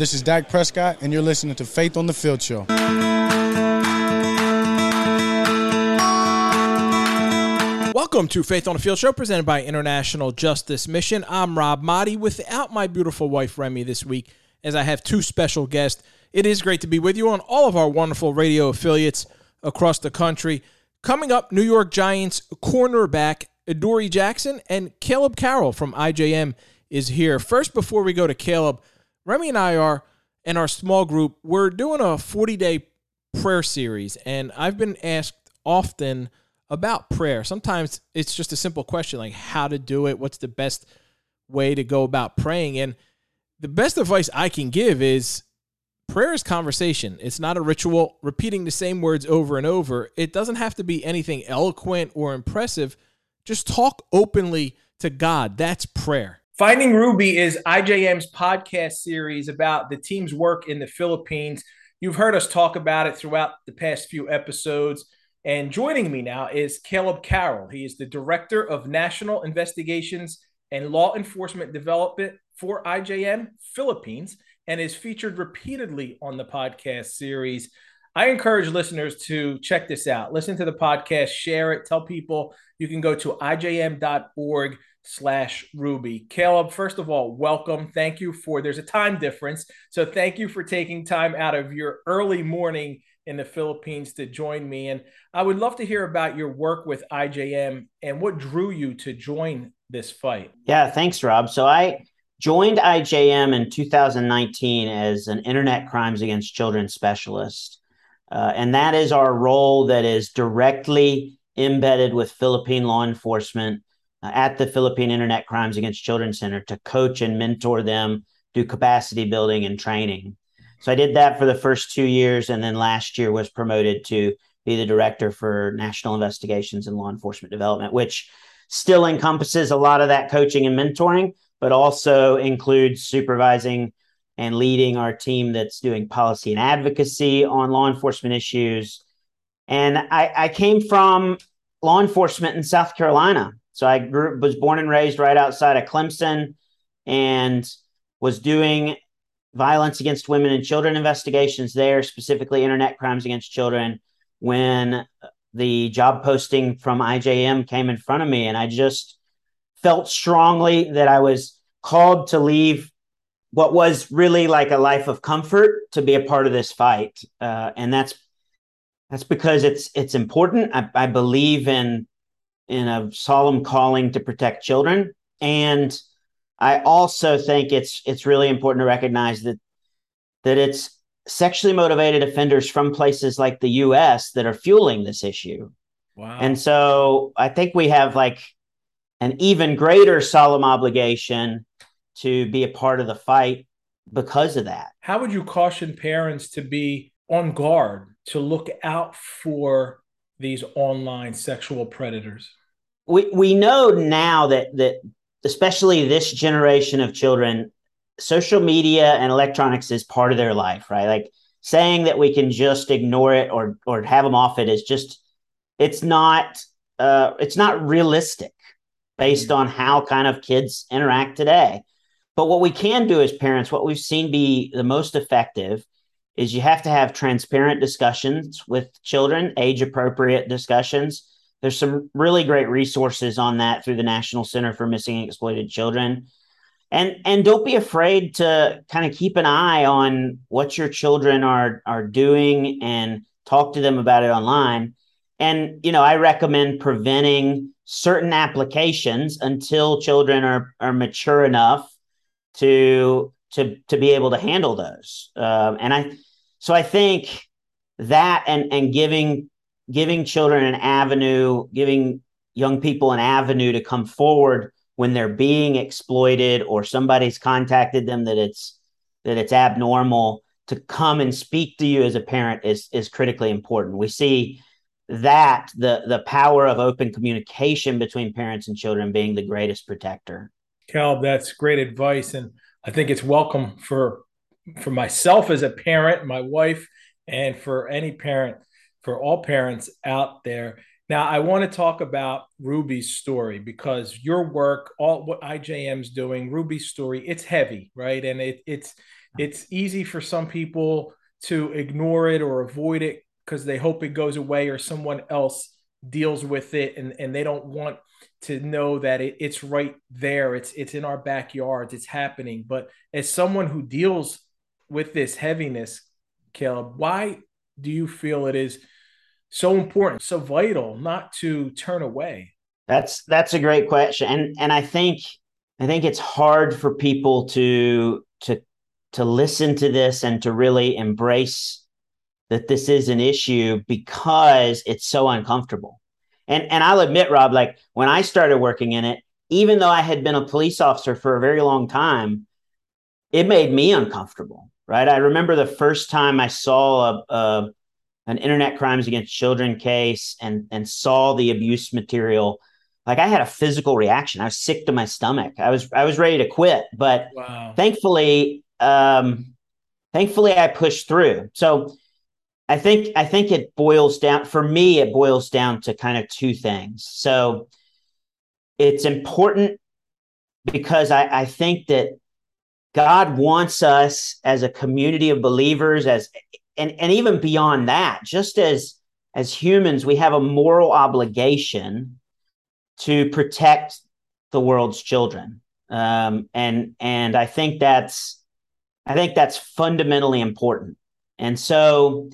This is Dak Prescott, and you're listening to Faith on the Field Show. Welcome to Faith on the Field Show, presented by International Justice Mission. I'm Rob Maaddi, without my beautiful wife Remy this week, as I have two special guests. It is great to be with you on all of our wonderful radio affiliates across the country. Coming up, New York Giants cornerback Adoree Jackson and Caleb Carroll from IJM is here. First, before we go to Caleb, Remy and I are in our small group. We're doing a 40 day prayer series, and I've been asked often about prayer. Sometimes it's just a simple question like how to do it, what's the best way to go about praying. And the best advice I can give is prayer is conversation. It's not a ritual, repeating the same words over and over. It doesn't have to be anything eloquent or impressive. Just talk openly to God. That's prayer. Finding Ruby is IJM's podcast series about the team's work in the Philippines. You've heard us talk about it throughout the past few episodes. And joining me now is Caleb Carroll. He is the Director of National Investigations and Law Enforcement Development for IJM Philippines and is featured repeatedly on the podcast series. I encourage listeners to check this out. Listen to the podcast, share it, tell people. You can go to ijm.org slash ruby caleb first of all welcome thank you for there's a time difference so thank you for taking time out of your early morning in the Philippines to join me. And I would love to hear about your work with IJM and what drew you to join this fight. Yeah, thanks, Rob. So I joined IJM in 2019 as an Internet Crimes Against Children specialist. Uh, and that is our role that is directly embedded with Philippine law enforcement at the Philippine Internet Crimes Against Children Center to coach and mentor them, do capacity building and training. So I did that for the first two years, and then last year was promoted to be the director for national investigations and law enforcement development, which still encompasses a lot of that coaching and mentoring, but also includes supervising and leading our team that's doing policy and advocacy on law enforcement issues. And I, I came from law enforcement in South Carolina. So I grew, was born and raised right outside of Clemson and was doing violence against women and children investigations there, specifically internet crimes against children, when the job posting from IJM came in front of me. And I just felt strongly that I was called to leave what was really like a life of comfort to be a part of this fight. Uh, and that's that's because it's it's important. I, I believe in in a solemn calling to protect children and I also think it's it's really important to recognize that that it's sexually motivated offenders from places like the US that are fueling this issue. Wow. And so I think we have like an even greater solemn obligation to be a part of the fight because of that. How would you caution parents to be on guard to look out for these online sexual predators? We we know now that that especially this generation of children, social media and electronics is part of their life, right? Like saying that we can just ignore it or or have them off it is just it's not uh, it's not realistic based mm-hmm. on how kind of kids interact today. But what we can do as parents, what we've seen be the most effective is you have to have transparent discussions with children, age appropriate discussions there's some really great resources on that through the National Center for Missing and Exploited Children. And and don't be afraid to kind of keep an eye on what your children are are doing and talk to them about it online. And you know, I recommend preventing certain applications until children are are mature enough to to to be able to handle those. Um, and I so I think that and and giving giving children an avenue, giving young people an avenue to come forward when they're being exploited or somebody's contacted them that it's that it's abnormal to come and speak to you as a parent is is critically important. We see that the the power of open communication between parents and children being the greatest protector. Cal, that's great advice, and I think it's welcome for for myself as a parent, my wife, and for any parent for all parents out there. Now, I want to talk about Ruby's story because your work, all what IJM's doing, Ruby's story, it's heavy, right? And it, it's it's easy for some people to ignore it or avoid it because they hope it goes away or someone else deals with it and, and they don't want to know that it, it's right there it's it's in our backyards it's happening but as someone who deals with this heaviness caleb why do you feel it is so important so vital not to turn away that's that's a great question and and i think i think it's hard for people to to to listen to this and to really embrace that this is an issue because it's so uncomfortable. And and I'll admit, Rob, like when I started working in it, even though I had been a police officer for a very long time, it made me uncomfortable. Right. I remember the first time I saw a, a an internet crimes against children case and and saw the abuse material like I had a physical reaction. I was sick to my stomach. I was I was ready to quit, but wow. thankfully um, thankfully I pushed through. So I think I think it boils down for me. It boils down to kind of two things. So it's important because I, I think that God wants us as a community of believers, as and and even beyond that, just as as humans, we have a moral obligation to protect the world's children. Um, and and I think that's I think that's fundamentally important. And so,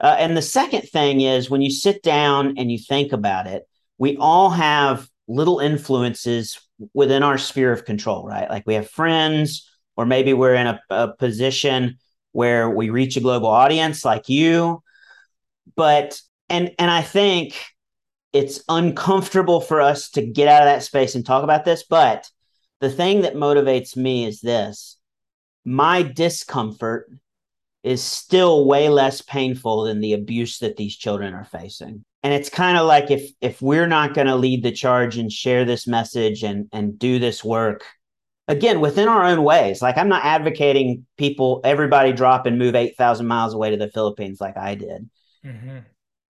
uh, and the second thing is when you sit down and you think about it, we all have little influences within our sphere of control, right? Like we have friends, or maybe we're in a, a position where we reach a global audience like you. But, and, and I think it's uncomfortable for us to get out of that space and talk about this. But the thing that motivates me is this my discomfort is still way less painful than the abuse that these children are facing. And it's kind of like if if we're not going to lead the charge and share this message and and do this work again within our own ways. Like I'm not advocating people everybody drop and move 8,000 miles away to the Philippines like I did. Mm-hmm.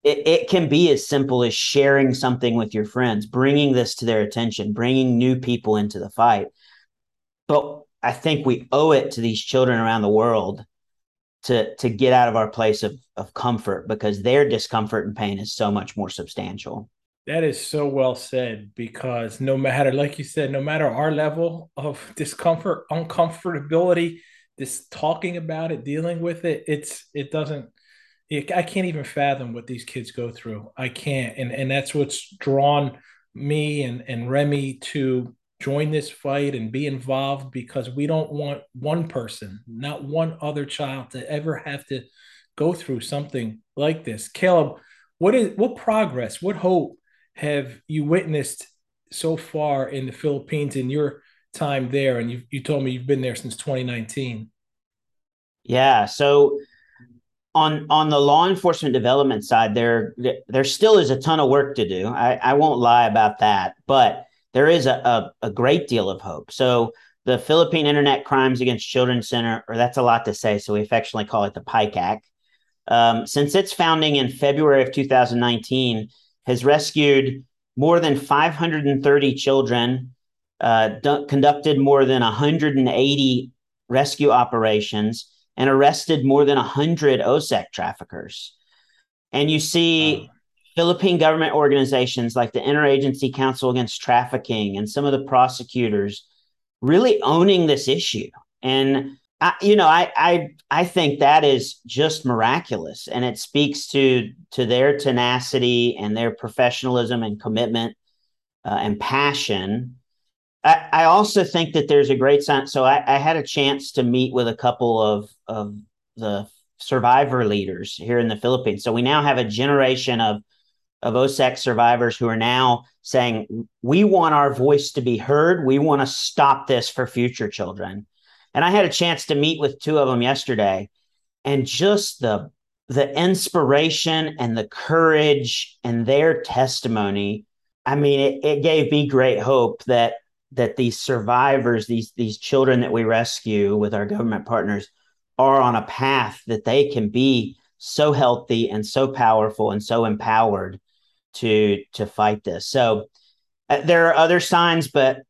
It, it can be as simple as sharing something with your friends, bringing this to their attention, bringing new people into the fight. But I think we owe it to these children around the world to to get out of our place of of comfort because their discomfort and pain is so much more substantial. That is so well said because no matter, like you said, no matter our level of discomfort, uncomfortability, this talking about it, dealing with it, it's it doesn't. It, I can't even fathom what these kids go through. I can't, and and that's what's drawn me and and Remy to join this fight and be involved because we don't want one person, not one other child, to ever have to go through something like this. Caleb, what is what progress, what hope have you witnessed so far in the Philippines in your time there? And you you told me you've been there since 2019. Yeah, so on on the law enforcement development side, there there still is a ton of work to do. I, I won't lie about that, but there is a, a, a great deal of hope. So the Philippine Internet Crimes Against Children Center, or that's a lot to say, so we affectionately call it the PICAC, um, since its founding in February of 2019, has rescued more than 530 children, uh, d- conducted more than 180 rescue operations, and arrested more than 100 OSEC traffickers. And you see Philippine government organizations like the Interagency Council Against Trafficking and some of the prosecutors really owning this issue. And I, you know, I, I I think that is just miraculous, and it speaks to to their tenacity and their professionalism and commitment uh, and passion. I, I also think that there's a great sign. So I, I had a chance to meet with a couple of of the survivor leaders here in the Philippines. So we now have a generation of of OSEC survivors who are now saying, we want our voice to be heard. We want to stop this for future children. And I had a chance to meet with two of them yesterday and just the the inspiration and the courage and their testimony i mean it, it gave me great hope that that these survivors these these children that we rescue with our government partners are on a path that they can be so healthy and so powerful and so empowered to to fight this. So uh, there are other signs, but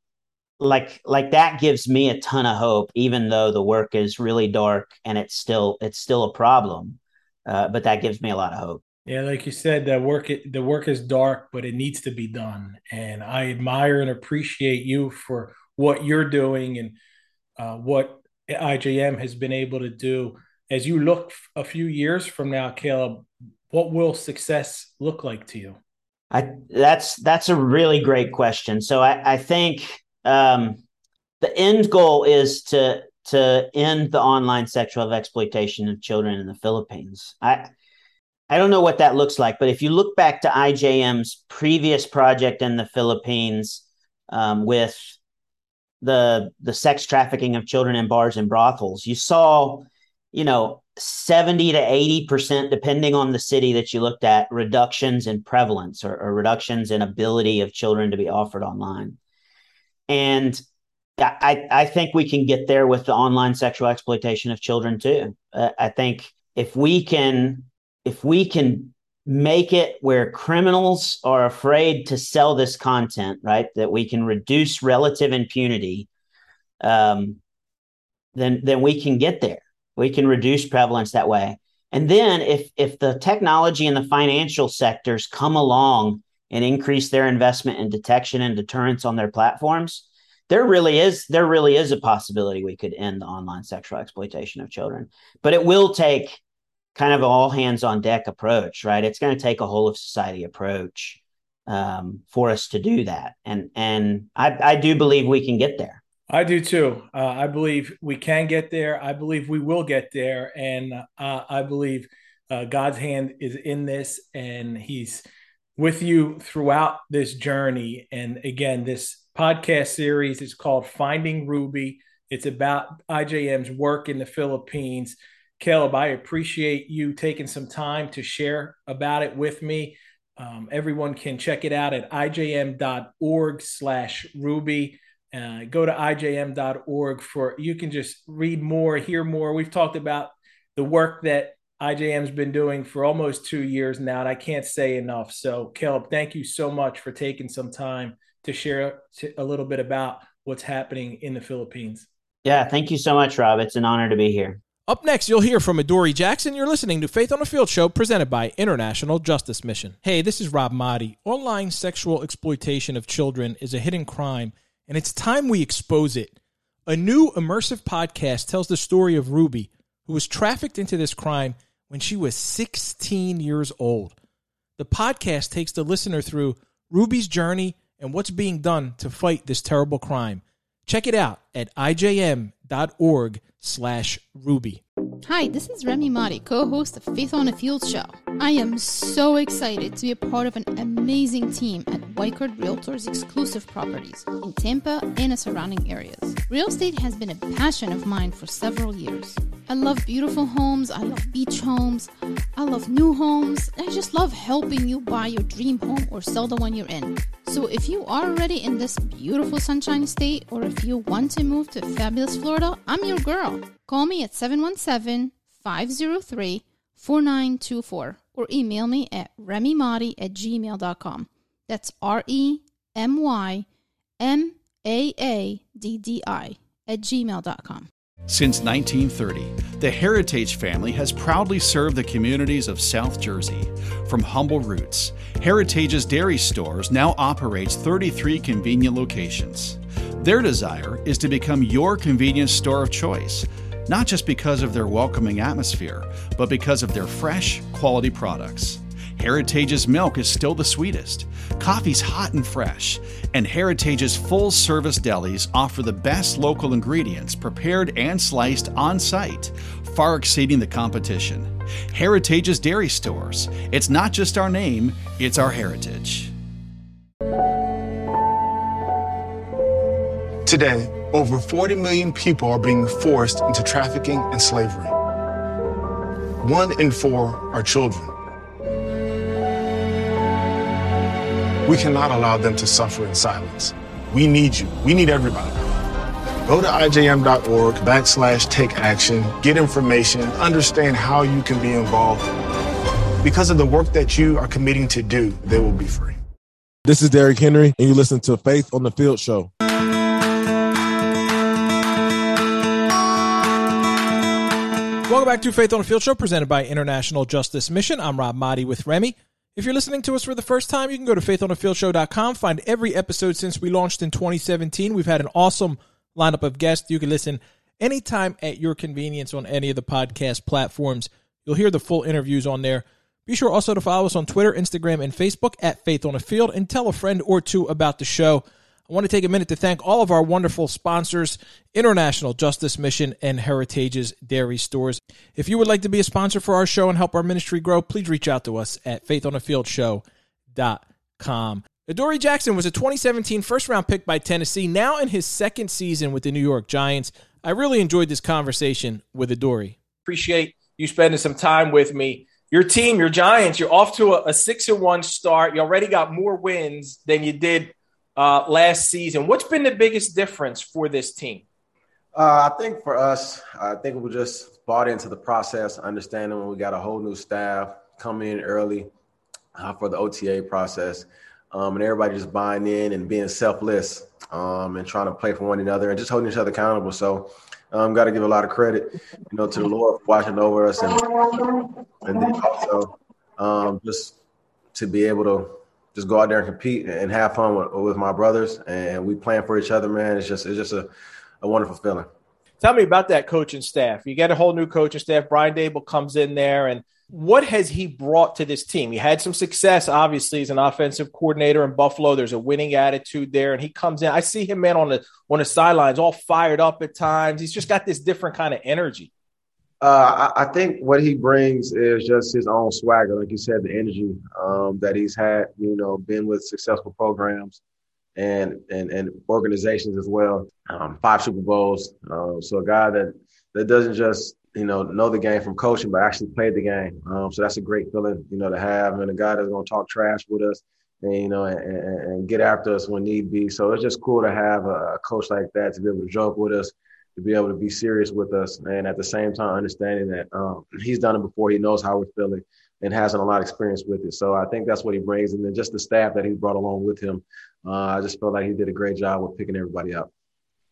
like like that gives me a ton of hope even though the work is really dark and it's still it's still a problem. Uh, but that gives me a lot of hope. Yeah like you said the work the work is dark but it needs to be done. And i admire and appreciate you for what you're doing and uh, what ijm has been able to do. As you look a few years from now caleb what will success look like to you? I, that's that's a really great question. So I, I think um, the end goal is to to end the online sexual exploitation of children in the Philippines. I I don't know what that looks like, but if you look back to IJM's previous project in the Philippines um, with the the sex trafficking of children in bars and brothels, you saw, you know, 70 to 80%, depending on the city that you looked at, reductions in prevalence or, or reductions in ability of children to be offered online. And I, I think we can get there with the online sexual exploitation of children too. Uh, I think if we can, if we can make it where criminals are afraid to sell this content, right? That we can reduce relative impunity, um, then then we can get there. We can reduce prevalence that way. And then if if the technology and the financial sectors come along and increase their investment in detection and deterrence on their platforms, there really is there really is a possibility we could end the online sexual exploitation of children. But it will take kind of an all hands on deck approach, right? It's going to take a whole of society approach um, for us to do that, and and I, I do believe we can get there. I do too. Uh, I believe we can get there. I believe we will get there, and uh, I believe uh, God's hand is in this, and He's with you throughout this journey. And again, this podcast series is called Finding Ruby. It's about IJM's work in the Philippines. Caleb, I appreciate you taking some time to share about it with me. Um, everyone can check it out at ijm.org slash ruby uh, go to ijm.org for you can just read more, hear more. We've talked about the work that IJM's been doing for almost two years now, and I can't say enough. So, Caleb, thank you so much for taking some time to share a little bit about what's happening in the Philippines. Yeah, thank you so much, Rob. It's an honor to be here. Up next, you'll hear from Adoree Jackson. You're listening to Faith on the Field show presented by International Justice Mission. Hey, this is Rob Maaddi. Online sexual exploitation of children is a hidden crime and it's time we expose it. A new immersive podcast tells the story of Ruby, who was trafficked into this crime when she was 16 years old. The podcast takes the listener through Ruby's journey and what's being done to fight this terrible crime. Check it out at ijm.org slash ruby. Hi, this is Remy Maaddi, co-host of Faith on a Field show. I am so excited to be a part of an amazing team at Weichert Realtors exclusive properties in Tampa and the surrounding areas. Real estate has been a passion of mine for several years. I love beautiful homes, I love beach homes, I love new homes, I just love helping you buy your dream home or sell the one you're in. So if you are already in this beautiful sunshine state or if you want to move to fabulous Florida, I'm your girl. Call me at 717 503 4924 or email me at remymaaddi at gmail.com. That's R E M Y M A A D D I at gmail.com. Since 1930, the Heritage family has proudly served the communities of South Jersey. From humble roots, Heritage's dairy stores now operates 33 convenient locations. Their desire is to become your convenience store of choice not just because of their welcoming atmosphere, but because of their fresh, quality products. Heritage's milk is still the sweetest, coffee's hot and fresh, and Heritage's full service delis offer the best local ingredients prepared and sliced on site, far exceeding the competition. Heritage's Dairy Stores. It's not just our name, it's our heritage. Today, over 40 million people are being forced into trafficking and slavery. One in four are children. We cannot allow them to suffer in silence. We need you. We need everybody. Go to ijm.org backslash take action, get information, understand how you can be involved. Because of the work that you are committing to do, they will be free. This is Derrick Henry, and you listen to Faith on the Field Show. Welcome back to Faith on the Field Show, presented by International Justice Mission. I'm Rob Maaddi with Remy. If you're listening to us for the first time, you can go to faithonthefieldShow.com, find every episode since we launched in 2017. We've had an awesome lineup of guests. You can listen anytime at your convenience on any of the podcast platforms. You'll hear the full interviews on there. Be sure also to follow us on Twitter, Instagram, and Facebook at Faith on the Field and tell a friend or two about the show. I want to take a minute to thank all of our wonderful sponsors, International Justice Mission and Heritage's Dairy Stores. If you would like to be a sponsor for our show and help our ministry grow, please reach out to us at faithonthefieldShow.com. Adoree Jackson was a 2017 first round pick by Tennessee, now in his second season with the New York Giants. I really enjoyed this conversation with Adoree. Appreciate you spending some time with me. Your team, your Giants, you're off to a, a six and one start. You already got more wins than you did uh, last season. What's been the biggest difference for this team? Uh, I think for us, I think we just bought into the process, understanding when we got a whole new staff coming in early uh, for the OTA process, um, and everybody just buying in and being selfless um, and trying to play for one another and just holding each other accountable. So, i um, got to give a lot of credit, you know, to the Lord for watching over us, and and then also um, just to be able to just go out there and compete and have fun with, with my brothers, and we playing for each other, man. It's just it's just a, a wonderful feeling. Tell me about that coaching staff. You get a whole new coaching staff. Brian Daboll comes in there, and what has he brought to this team? He had some success, obviously, as an offensive coordinator in Buffalo. There's a winning attitude there, and he comes in. I see him, man, on the on the sidelines, all fired up at times. He's just got this different kind of energy. Uh, I, I, think what he brings is just his own swagger, like you said, the energy um, that he's had. You know, been with successful programs and and and organizations as well. Um, five Super Bowls. Uh, so a guy that that doesn't just you know know the game from coaching, but actually played the game. Um, so that's a great feeling, you know, to have, and a guy that's going to talk trash with us. And, you know, and, and, get after us when need be. So it's just cool to have a coach like that to be able to joke with us, to be able to be serious with us, and at the same time understanding that um, he's done it before, he knows how we're feeling, and hasn't a lot of experience with it. So I think that's what he brings, and then just the staff that he brought along with him. Uh, I just felt like he did a great job with picking everybody up.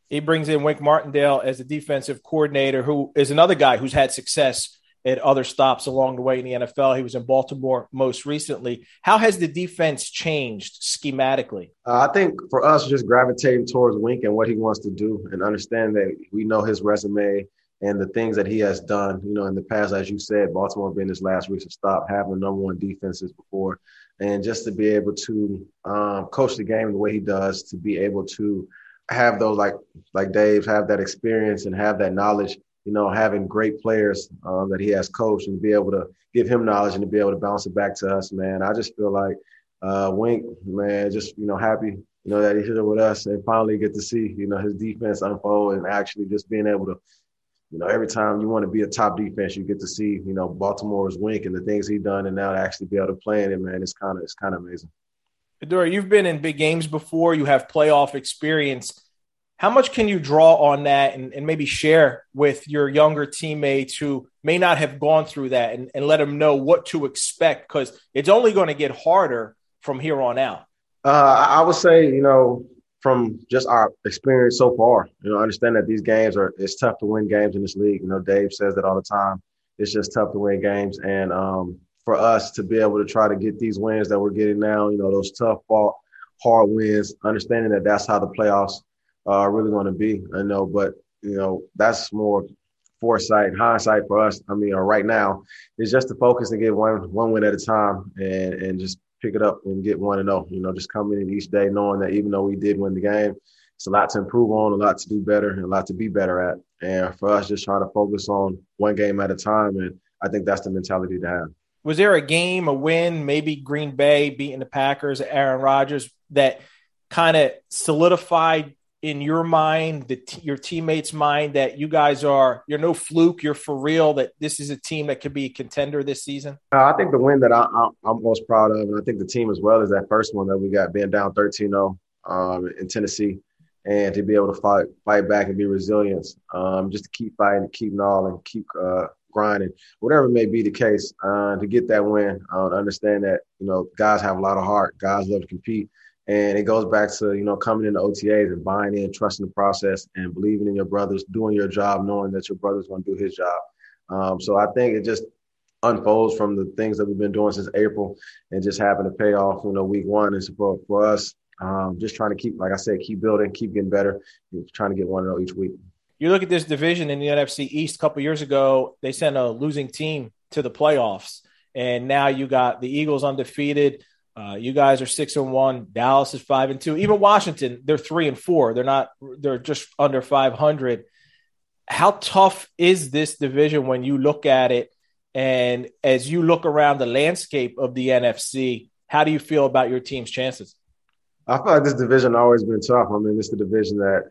He brings in Wink Martindale as the defensive coordinator, who is another guy who's had success at other stops along the way in the NFL. He was in Baltimore most recently. How has the defense changed schematically? Uh, I think for us, just gravitating towards Wink and what he wants to do, and understand that we know his resume and the things that he has done. You know, in the past, as you said, Baltimore being his last recent stop, having number one defenses before, and just to be able to um, coach the game the way he does, to be able to have those like like Dave have that experience and have that knowledge you know, having great players um, that he has coached and be able to give him knowledge and to be able to bounce it back to us, man. I just feel like uh, Wink, man, just you know, happy, you know, that he's here with us and finally get to see, you know, his defense unfold and actually just being able to, you know, every time you want to be a top defense, you get to see, you know, Baltimore's Wink and the things he's done, and now to actually be able to play in it, man, it's kind of it's kind of amazing. Adoree, you've been in big games before. You have playoff experience how much can you draw on that and, and, maybe share with your younger teammates who may not have gone through that and, and let them know what to expect? Because it's only going to get harder from here on out. Uh, i would say you know from just our experience so far you know understand that these games are it's tough to win games in this league. You know dave says that all the time. It's just tough to win games. And um, for us to be able to try to get these wins that we're getting now you know those tough fought hard wins understanding that that's how the playoffs uh, really going to be. I know, but you know that's more foresight, hindsight for us. I mean, uh, right now is just to focus and get one one win at a time, and and just pick it up and get one and zero. You know, just coming in each day knowing that even though we did win the game, it's a lot to improve on, a lot to do better, and a lot to be better at. And for us, just trying to focus on one game at a time, and I think that's the mentality to have. Was there a game, a win, maybe Green Bay beating the Packers, Aaron Rodgers, that kind of solidified in your mind, the t- your teammates' mind, that you guys are you're no fluke, you're for real. That this is a team that could be a contender this season. Uh, I think the win that I, am most proud of, and I think the team as well, is that first one that we got being down 13-0 um, in Tennessee, and to be able to fight fight back and be resilient, um, just to keep fighting, keep gnawing, keep uh, grinding, whatever may be the case, uh, to get that win. Uh, understand that you know guys have a lot of heart, guys love to compete and it goes back to, you know, coming into OTAs and buying in, trusting the process and believing in your brothers, doing your job, knowing that your brother's going to do his job. Um, so I think it just unfolds from the things that we've been doing since April and just happened to pay off, you know, week one. And so for, us, um, just trying to keep, like I said, keep building, keep getting better, trying to get one zero each week. You look at this division in the NFC East. A couple years ago, they sent a losing team to the playoffs, and now you got the Eagles undefeated. Uh, you guys are six and one. Dallas is five and two. Even Washington, they're three and four. They're not. They're just under five hundred. How tough is this division when you look at it? And as you look around the landscape of the NFC, how do you feel about your team's chances? I feel like this division always been tough. I mean, it's the division that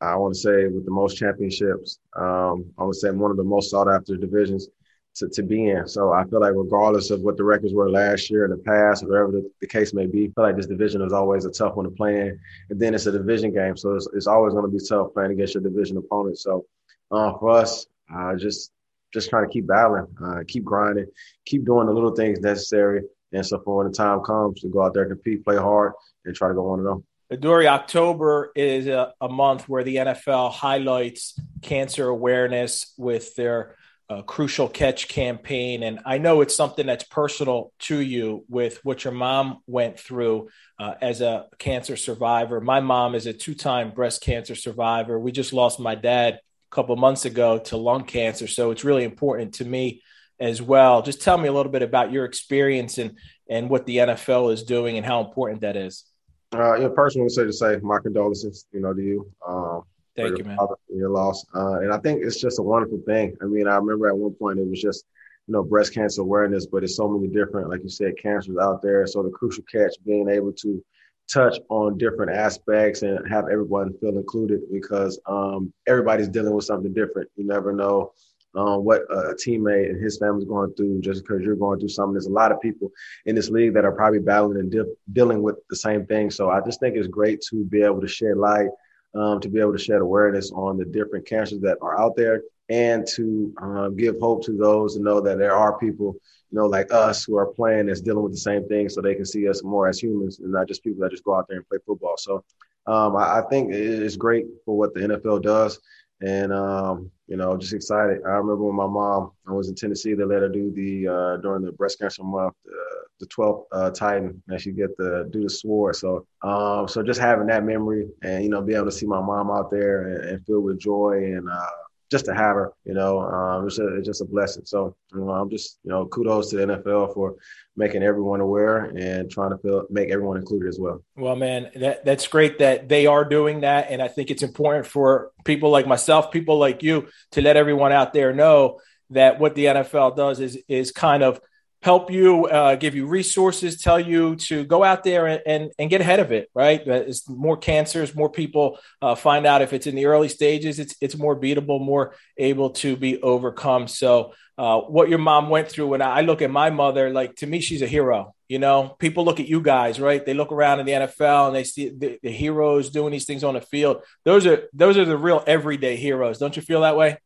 I want to say with the most championships. Um, I would say one of the most sought after divisions to, to be in. So I feel like regardless of what the records were last year in the past, whatever the, the case may be, I feel like this division is always a tough one to play in. And then it's a division game, so it's, it's always going to be tough playing against your division opponent. So uh, for us, uh, just just trying to keep battling, uh, keep grinding, keep doing the little things necessary. And so for when the time comes to go out there, compete, play hard, and try to go one and zero. Dory, October is a, a, month where the NFL highlights cancer awareness with their uh, crucial catch campaign. And I know it's something that's personal to you with what your mom went through uh, as a cancer survivor. My mom is a two time breast cancer survivor. We just lost my dad a couple months ago to lung cancer. So it's really important to me as well. Just tell me a little bit about your experience and, and what the NFL is doing and how important that is. Uh, yeah, personally, say to say my condolences, you know, to you. Um, Thank you, man. Your loss, uh, and I think it's just a wonderful thing. I mean, I remember at one point it was just, you know, breast cancer awareness, but it's so many different, like you said, cancers out there. So the crucial catch, being able to touch on different aspects and have everyone feel included because um, everybody's dealing with something different. You never know um, what a teammate and his family's going through just because you're going through something. There's a lot of people in this league that are probably battling and de- dealing with the same thing. So I just think it's great to be able to shed light, um, to be able to shed awareness on the different cancers that are out there and to um, give hope to those to know that there are people, you know, like us who are playing that's dealing with the same thing so they can see us more as humans and not just people that just go out there and play football. So um, I, I think it's great for what the NFL does and um, you know, just excited. I remember when my mom, I was in Tennessee, they let her do the uh, during the breast cancer month, uh, the 12th uh, Titan, and she get the do the sword. So, um, so just having that memory, and you know, be able to see my mom out there and, and filled with joy and uh, just to have her, you know, um, it's, a, it's just a blessing. So you know, I'm just, you know, kudos to the NFL for making everyone aware and trying to feel, make everyone included as well. Well, man, that, that's great that they are doing that. And I think it's important for people like myself, people like you to let everyone out there know that what the NFL does is, is kind of help you, uh, give you resources, tell you to go out there and, and, and get ahead of it, right? It's more cancers, more people uh, find out if it's in the early stages, it's, it's more beatable, more able to be overcome. So, uh, what your mom went through, when I look at my mother, like to me, she's a hero. You know, people look at you guys, right? They look around in the NFL and they see the, the heroes doing these things on the field. Those are those are the real everyday heroes. Don't you feel that way?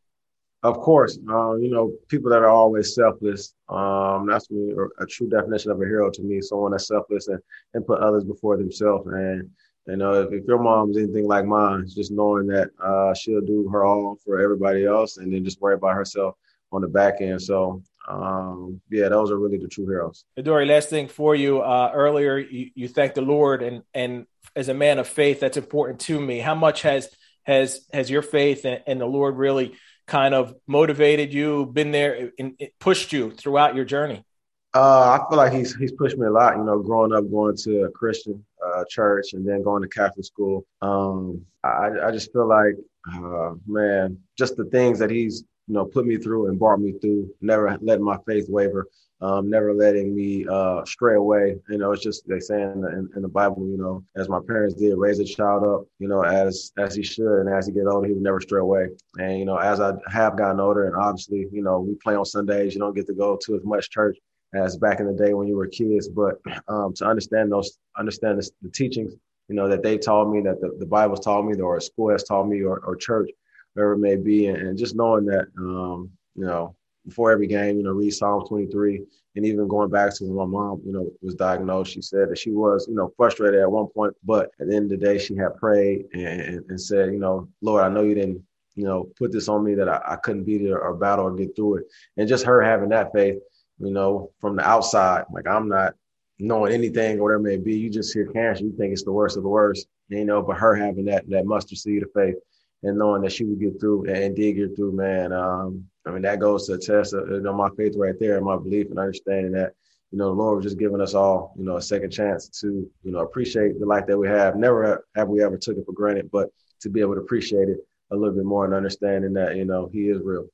Of course, uh, you know, people that are always selfless. Um, that's me, a true definition of a hero to me. Someone that's selfless and, and put others before themselves. And you know, if, if your mom's anything like mine, just knowing that uh, she'll do her all for everybody else, and then just worry about herself on the back end. So um, yeah, those are really the true heroes. Dory, last thing for you. Uh, earlier, you, you thanked the Lord, and and as a man of faith, that's important to me. How much has has has your faith and, and the Lord really kind of motivated you, been there, and pushed you throughout your journey? Uh, I feel like he's he's pushed me a lot. You know, growing up going to a Christian uh, church and then going to Catholic school. Um, I I just feel like, uh, man, just the things that he's you know put me through and brought me through. Never letting my faith waver um, never letting me uh, stray away. You know, it's just they say in the, in, in, the Bible, you know, as my parents did, raise a child up, you know, as as he should, and as he get older, he would never stray away. And you know, as I have gotten older, and obviously, you know, we play on Sundays, you don't get to go to as much church as back in the day when you were kids. But um, to understand those, understand the, the, teachings, you know, that they taught me, that the, the Bible's taught me, or school has taught me, or, or church, wherever it may be, and, and just knowing that, um, you know, before every game, you know, read Psalm 23. And even going back to when my mom, you know, was diagnosed, she said that she was, you know, frustrated at one point, but at the end of the day, she had prayed and, and said, you know, Lord, I know you didn't you know, put this on me that I, I couldn't beat it or, or battle or get through it. And just her having that faith, you know, from the outside, like I'm not knowing anything or whatever it may be. You just hear cancer, you think it's the worst of the worst, you know. But her having that that mustard seed of faith and knowing that she would get through and did get through, man. Um, I mean, that goes to a test of you know, my faith right there, and my belief and understanding that you know the Lord was just giving us all you know a second chance to you know appreciate the life that we have. Never have we ever took it for granted, but to be able to appreciate it a little bit more and understanding that you know He is real.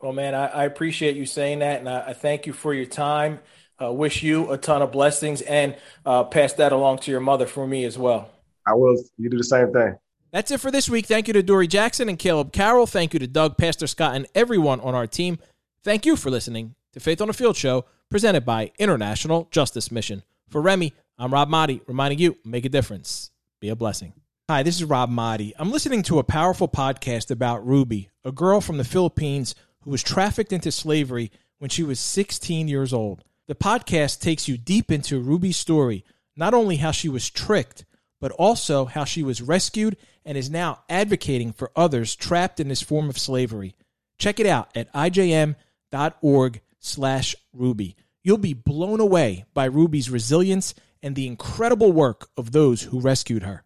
Well, man, I, I appreciate you saying that, and I, I thank you for your time. Uh, wish you a ton of blessings and uh, pass that along to your mother for me as well. I will. You do the same thing. That's it for this week. Thank you to Dory Jackson and Caleb Carroll. Thank you to Dak Prescott, and everyone on our team. Thank you for listening to Faith on the Field show presented by International Justice Mission. For Remy, I'm Rob Maaddi, reminding you make a difference. Be a blessing. Hi, this is Rob Maaddi. I'm listening to a powerful podcast about Ruby, a girl from the Philippines who was trafficked into slavery when she was 16 years old. The podcast takes you deep into Ruby's story, not only how she was tricked, but also how she was rescued and is now advocating for others trapped in this form of slavery. Check it out at ijm.org slash Ruby. You'll be blown away by Ruby's resilience and the incredible work of those who rescued her.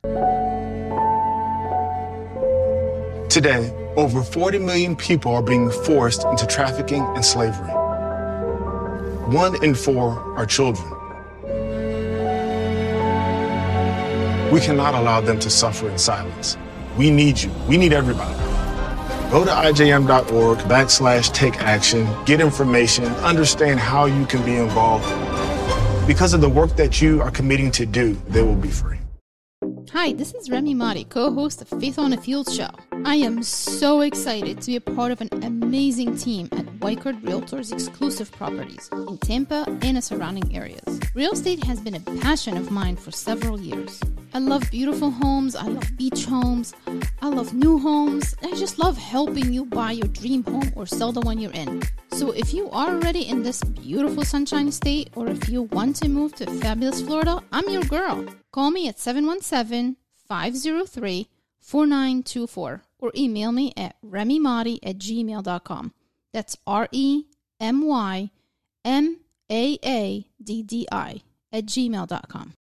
Today, over 40 million people are being forced into trafficking and slavery. One in four are children. We cannot allow them to suffer in silence. We need you. We need everybody. Go to ijm.org backslash take action, get information, understand how you can be involved. Because of the work that you are committing to do, they will be free. Hi, this is Remy Maaddi, co-host of Faith on the Field show. I am so excited to be a part of an amazing team at Weichert Realtors exclusive properties in Tampa and the surrounding areas. Real estate has been a passion of mine for several years. I love beautiful homes, I love beach homes, I love new homes. I just love helping you buy your dream home or sell the one you're in. So if you are already in this beautiful sunshine state or if you want to move to fabulous Florida, I'm your girl. Call me at 717 503 4924 or email me at remymaaddi at gmail.com. That's R E M Y M A A D D I at gmail.com.